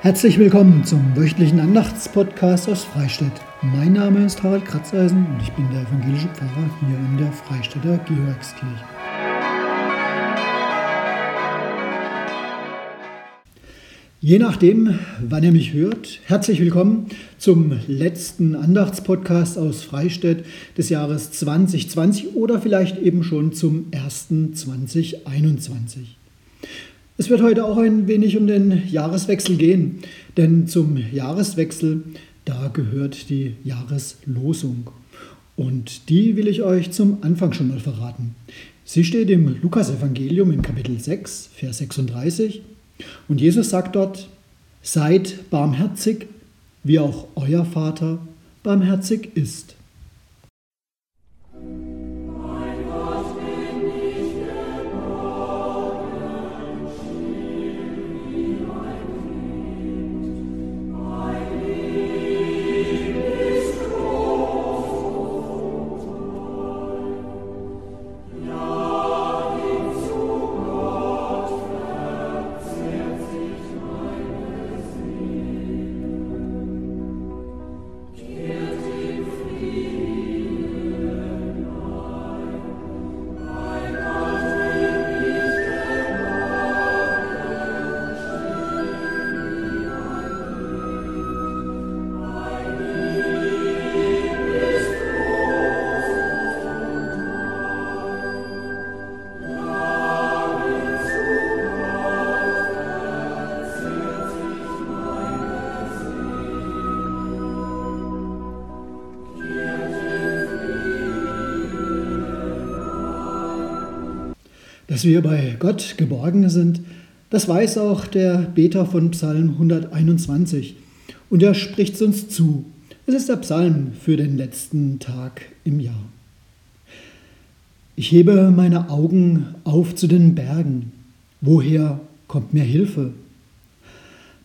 Herzlich willkommen zum wöchentlichen Andachtspodcast aus Freistadt. Mein Name ist Harald Kratzeisen und ich bin der evangelische Pfarrer hier in der Freistädter Georgskirche. Je nachdem, wann ihr mich hört, herzlich willkommen zum letzten Andachtspodcast aus Freistädt des Jahres 2020 oder vielleicht eben schon zum ersten 2021. Es wird heute auch ein wenig um den Jahreswechsel gehen, denn zum Jahreswechsel, da gehört die Jahreslosung. Und die will ich euch zum Anfang schon mal verraten. Sie steht im Lukasevangelium in Kapitel 6, Vers 36. Und Jesus sagt dort, seid barmherzig, wie auch euer Vater barmherzig ist. Dass wir bei Gott geborgen sind, das weiß auch der Beter von Psalm 121. Und er spricht es uns zu. Es ist der Psalm für den letzten Tag im Jahr. Ich hebe meine Augen auf zu den Bergen. Woher kommt mir Hilfe?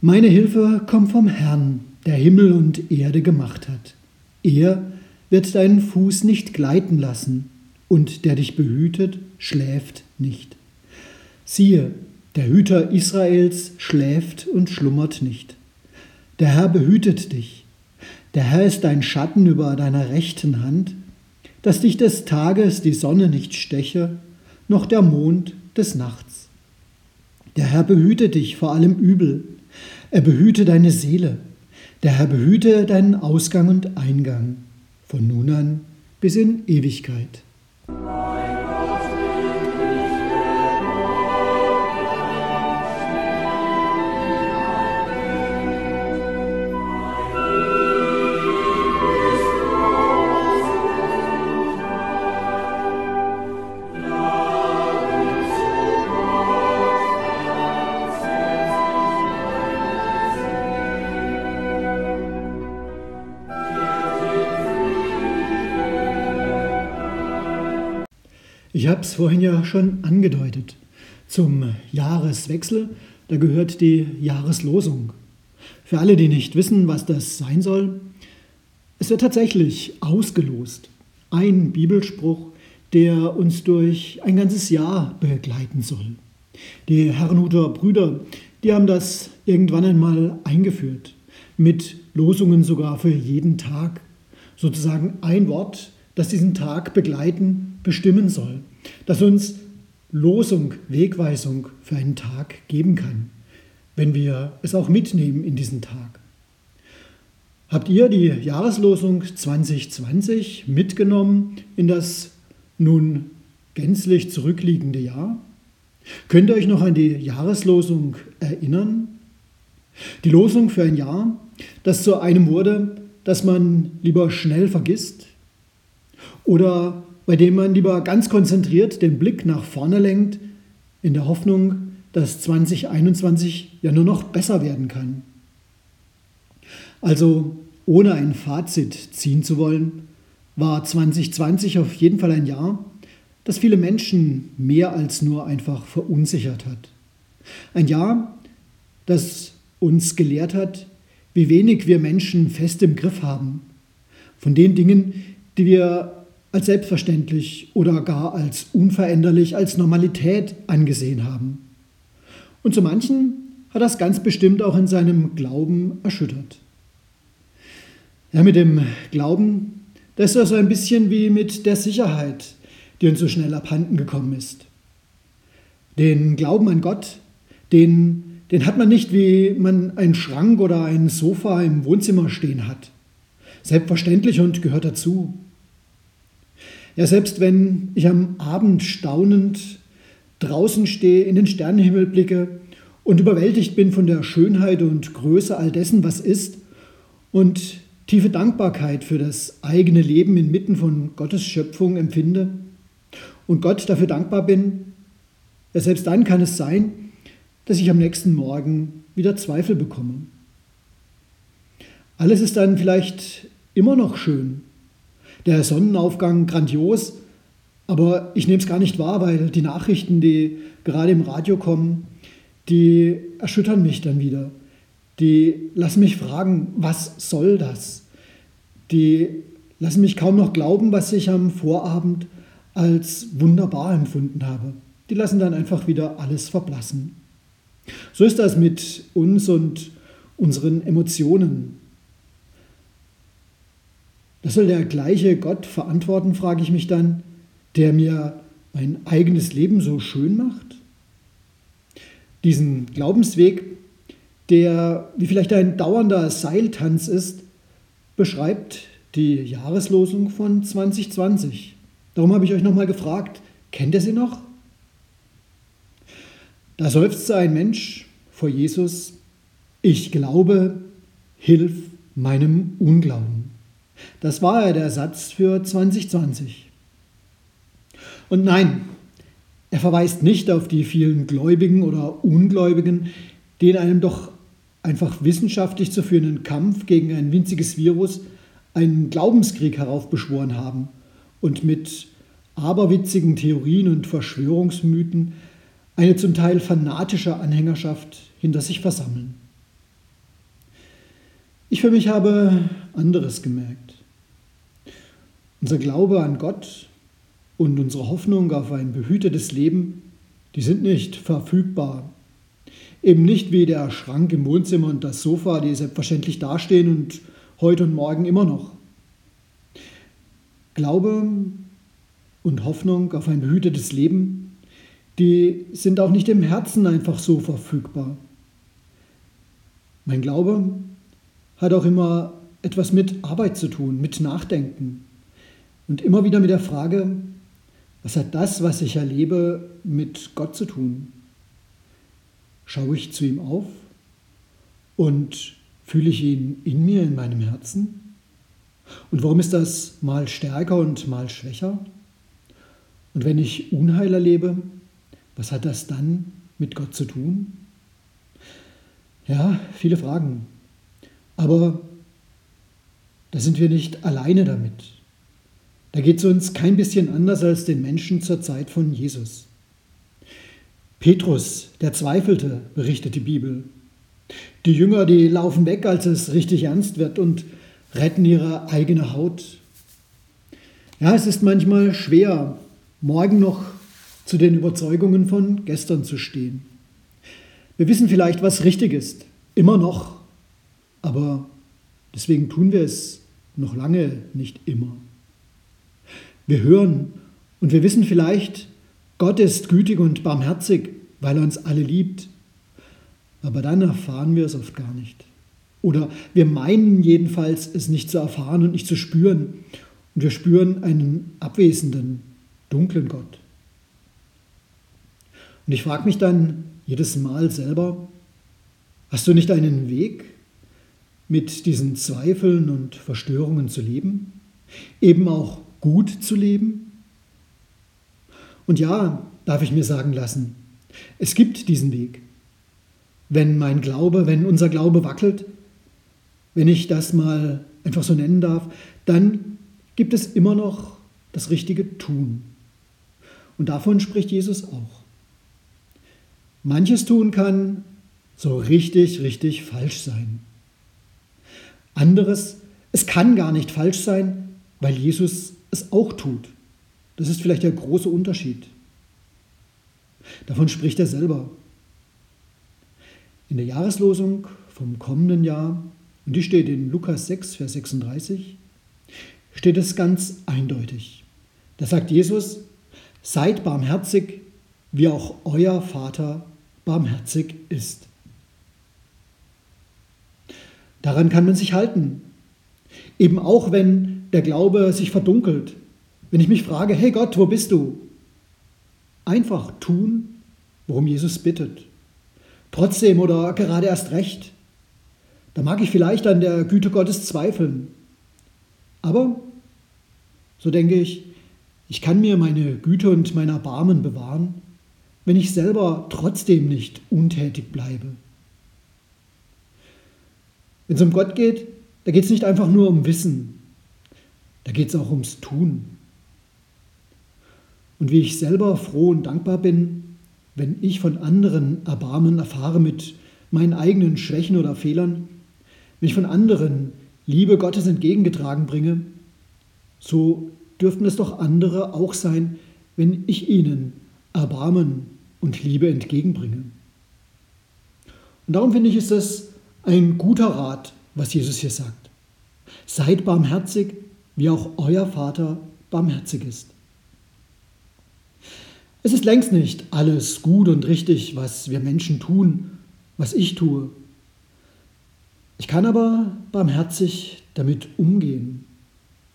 Meine Hilfe kommt vom Herrn, der Himmel und Erde gemacht hat. Er wird deinen Fuß nicht gleiten lassen und der dich behütet, schläft nicht. Siehe, der Hüter Israels schläft und schlummert nicht. Der Herr behütet dich. Der Herr ist dein Schatten über deiner rechten Hand, dass dich des Tages die Sonne nicht steche, noch der Mond des Nachts. Der Herr behüte dich vor allem Übel. Er behüte deine Seele. Der Herr behüte deinen Ausgang und Eingang, von nun an bis in Ewigkeit. Ich habe es vorhin ja schon angedeutet. Zum Jahreswechsel, da gehört die Jahreslosung. Für alle, die nicht wissen, was das sein soll, es wird tatsächlich ausgelost. Ein Bibelspruch, der uns durch ein ganzes Jahr begleiten soll. Die Herrenhuter Brüder, die haben das irgendwann einmal eingeführt, mit Losungen sogar für jeden Tag. Sozusagen ein Wort, das diesen Tag begleiten, bestimmen soll das uns Losung, Wegweisung für einen Tag geben kann, wenn wir es auch mitnehmen in diesen Tag. Habt ihr die Jahreslosung 2020 mitgenommen in das nun gänzlich zurückliegende Jahr? Könnt ihr euch noch an die Jahreslosung erinnern? Die Losung für ein Jahr, das zu einem wurde, das man lieber schnell vergisst oder bei dem man lieber ganz konzentriert den Blick nach vorne lenkt, in der Hoffnung, dass 2021 ja nur noch besser werden kann. Also ohne ein Fazit ziehen zu wollen, war 2020 auf jeden Fall ein Jahr, das viele Menschen mehr als nur einfach verunsichert hat. Ein Jahr, das uns gelehrt hat, wie wenig wir Menschen fest im Griff haben. Von den Dingen, die wir als selbstverständlich oder gar als unveränderlich, als Normalität angesehen haben. Und zu manchen hat das ganz bestimmt auch in seinem Glauben erschüttert. Ja, mit dem Glauben, das ist ja so ein bisschen wie mit der Sicherheit, die uns so schnell abhanden gekommen ist. Den Glauben an Gott, den, den hat man nicht, wie man einen Schrank oder ein Sofa im Wohnzimmer stehen hat. Selbstverständlich und gehört dazu. Ja, selbst wenn ich am Abend staunend draußen stehe, in den Sternenhimmel blicke und überwältigt bin von der Schönheit und Größe all dessen, was ist, und tiefe Dankbarkeit für das eigene Leben inmitten von Gottes Schöpfung empfinde und Gott dafür dankbar bin, ja, selbst dann kann es sein, dass ich am nächsten Morgen wieder Zweifel bekomme. Alles ist dann vielleicht immer noch schön. Der Sonnenaufgang grandios, aber ich nehme es gar nicht wahr, weil die Nachrichten, die gerade im Radio kommen, die erschüttern mich dann wieder. Die lassen mich fragen, was soll das? Die lassen mich kaum noch glauben, was ich am Vorabend als wunderbar empfunden habe. Die lassen dann einfach wieder alles verblassen. So ist das mit uns und unseren Emotionen. Das soll der gleiche Gott verantworten, frage ich mich dann, der mir mein eigenes Leben so schön macht? Diesen Glaubensweg, der wie vielleicht ein dauernder Seiltanz ist, beschreibt die Jahreslosung von 2020. Darum habe ich euch nochmal gefragt, kennt ihr sie noch? Da seufzte ein Mensch vor Jesus, ich glaube, hilf meinem Unglauben. Das war ja der Satz für 2020. Und nein, er verweist nicht auf die vielen Gläubigen oder Ungläubigen, die in einem doch einfach wissenschaftlich zu führenden Kampf gegen ein winziges Virus einen Glaubenskrieg heraufbeschworen haben und mit aberwitzigen Theorien und Verschwörungsmythen eine zum Teil fanatische Anhängerschaft hinter sich versammeln. Ich für mich habe anderes gemerkt. Unser Glaube an Gott und unsere Hoffnung auf ein behütetes Leben, die sind nicht verfügbar. Eben nicht wie der Schrank im Wohnzimmer und das Sofa, die selbstverständlich dastehen und heute und morgen immer noch. Glaube und Hoffnung auf ein behütetes Leben, die sind auch nicht im Herzen einfach so verfügbar. Mein Glaube hat auch immer etwas mit Arbeit zu tun, mit Nachdenken und immer wieder mit der Frage, was hat das, was ich erlebe, mit Gott zu tun? Schaue ich zu ihm auf und fühle ich ihn in mir, in meinem Herzen? Und warum ist das mal stärker und mal schwächer? Und wenn ich Unheil erlebe, was hat das dann mit Gott zu tun? Ja, viele Fragen. Aber da sind wir nicht alleine damit. Da geht es uns kein bisschen anders als den Menschen zur Zeit von Jesus. Petrus, der zweifelte, berichtet die Bibel. Die Jünger, die laufen weg, als es richtig ernst wird und retten ihre eigene Haut. Ja, es ist manchmal schwer, morgen noch zu den Überzeugungen von gestern zu stehen. Wir wissen vielleicht, was richtig ist, immer noch, aber deswegen tun wir es noch lange nicht immer. Wir hören und wir wissen vielleicht, Gott ist gütig und barmherzig, weil er uns alle liebt. Aber dann erfahren wir es oft gar nicht. Oder wir meinen jedenfalls, es nicht zu erfahren und nicht zu spüren. Und wir spüren einen abwesenden, dunklen Gott. Und ich frage mich dann jedes Mal selber, hast du nicht einen Weg, mit diesen Zweifeln und Verstörungen zu leben? Eben auch gut zu leben? Und ja, darf ich mir sagen lassen, es gibt diesen Weg. Wenn mein Glaube, wenn unser Glaube wackelt, wenn ich das mal einfach so nennen darf, dann gibt es immer noch das richtige Tun. Und davon spricht Jesus auch. Manches tun kann so richtig, richtig falsch sein. Anderes, es kann gar nicht falsch sein, weil Jesus es auch tut. Das ist vielleicht der große Unterschied. Davon spricht er selber. In der Jahreslosung vom kommenden Jahr, und die steht in Lukas 6, Vers 36, steht es ganz eindeutig. Da sagt Jesus, seid barmherzig, wie auch euer Vater barmherzig ist. Daran kann man sich halten. Eben auch wenn der Glaube sich verdunkelt. Wenn ich mich frage, hey Gott, wo bist du? Einfach tun, worum Jesus bittet. Trotzdem oder gerade erst recht. Da mag ich vielleicht an der Güte Gottes zweifeln. Aber, so denke ich, ich kann mir meine Güte und mein Erbarmen bewahren, wenn ich selber trotzdem nicht untätig bleibe. Wenn es um Gott geht, da geht es nicht einfach nur um Wissen, da geht es auch ums Tun. Und wie ich selber froh und dankbar bin, wenn ich von anderen Erbarmen erfahre mit meinen eigenen Schwächen oder Fehlern, wenn ich von anderen Liebe Gottes entgegengetragen bringe, so dürften es doch andere auch sein, wenn ich ihnen Erbarmen und Liebe entgegenbringe. Und darum finde ich, ist das ein guter Rat, was Jesus hier sagt. Seid barmherzig, wie auch euer Vater barmherzig ist. Es ist längst nicht alles gut und richtig, was wir Menschen tun, was ich tue. Ich kann aber barmherzig damit umgehen.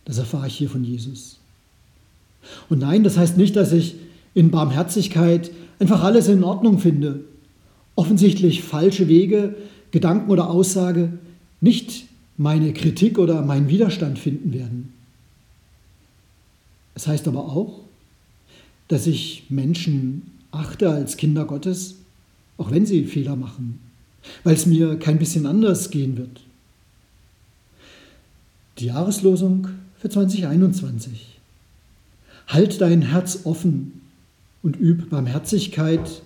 Das erfahre ich hier von Jesus. Und nein, das heißt nicht, dass ich in Barmherzigkeit einfach alles in Ordnung finde. Offensichtlich falsche Wege, Gedanken oder Aussage nicht meine Kritik oder meinen Widerstand finden werden. Es heißt aber auch, dass ich Menschen achte als Kinder Gottes, auch wenn sie Fehler machen, weil es mir kein bisschen anders gehen wird. Die Jahreslosung für 2021. Halt dein Herz offen und üb Barmherzigkeit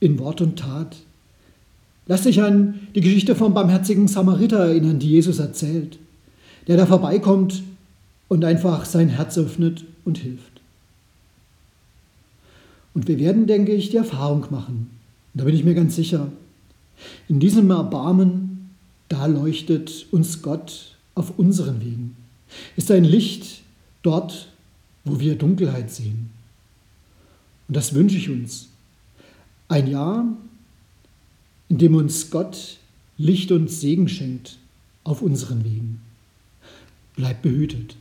in Wort und Tat. Lass dich an die Geschichte vom barmherzigen Samariter erinnern, die Jesus erzählt, der da vorbeikommt und einfach sein Herz öffnet und hilft. Und wir werden, denke ich, die Erfahrung machen, da bin ich mir ganz sicher, in diesem Erbarmen, da leuchtet uns Gott auf unseren Wegen. Ist ein Licht dort, wo wir Dunkelheit sehen. Und das wünsche ich uns. Ein Jahr, in dem uns Gott Licht und Segen schenkt auf unseren Wegen. Bleibt behütet.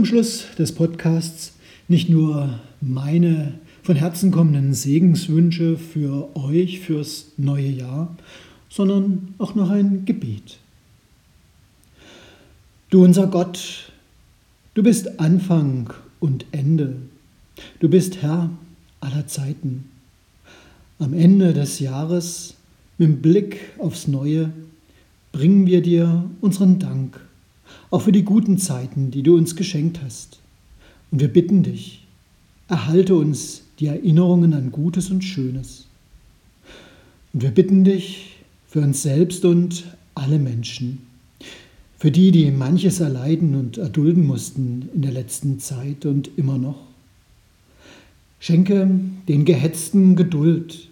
Zum Schluss des Podcasts nicht nur meine von Herzen kommenden Segenswünsche für euch fürs neue Jahr, sondern auch noch ein Gebet. Du unser Gott, du bist Anfang und Ende. Du bist Herr aller Zeiten. Am Ende des Jahres, mit Blick aufs Neue, bringen wir dir unseren Dank auch für die guten Zeiten, die du uns geschenkt hast. Und wir bitten dich, erhalte uns die Erinnerungen an Gutes und Schönes. Und wir bitten dich, für uns selbst und alle Menschen, für die, die manches erleiden und erdulden mussten in der letzten Zeit und immer noch. Schenke den Gehetzten Geduld,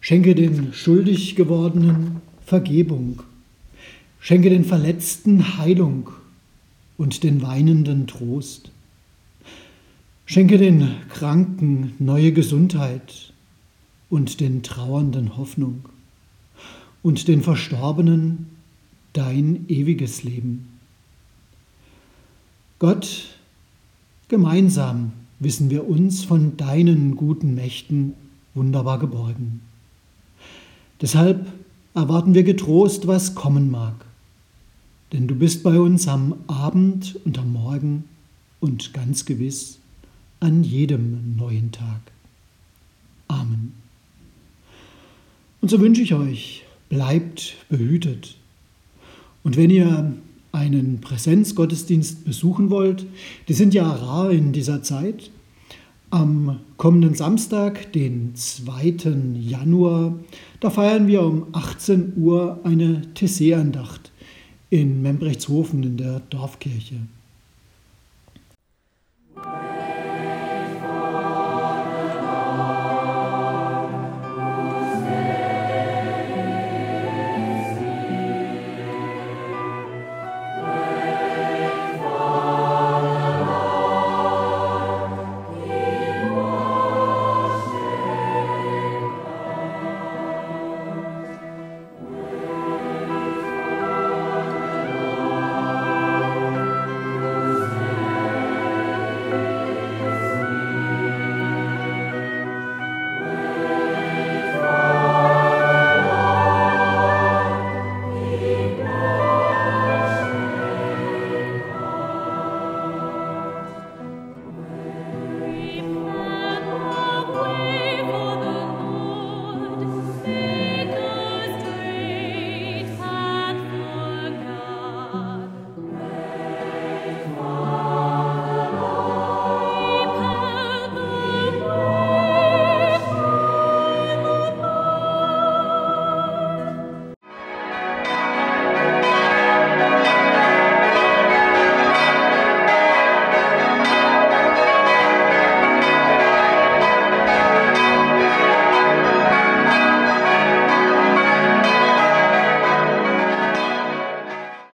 schenke den schuldig gewordenen Vergebung, schenke den Verletzten Heilung und den Weinenden Trost. Schenke den Kranken neue Gesundheit und den Trauernden Hoffnung und den Verstorbenen dein ewiges Leben. Gott, gemeinsam wissen wir uns von deinen guten Mächten wunderbar geborgen. Deshalb erwarten wir getrost, was kommen mag. Denn du bist bei uns am Abend und am Morgen und ganz gewiss an jedem neuen Tag. Amen. Und so wünsche ich euch, bleibt behütet. Und wenn ihr einen Präsenzgottesdienst besuchen wollt, die sind ja rar in dieser Zeit, am kommenden Samstag, den 2. Januar, da feiern wir um 18 Uhr eine Tessé-Andacht in Membrechtshofen in der Dorfkirche.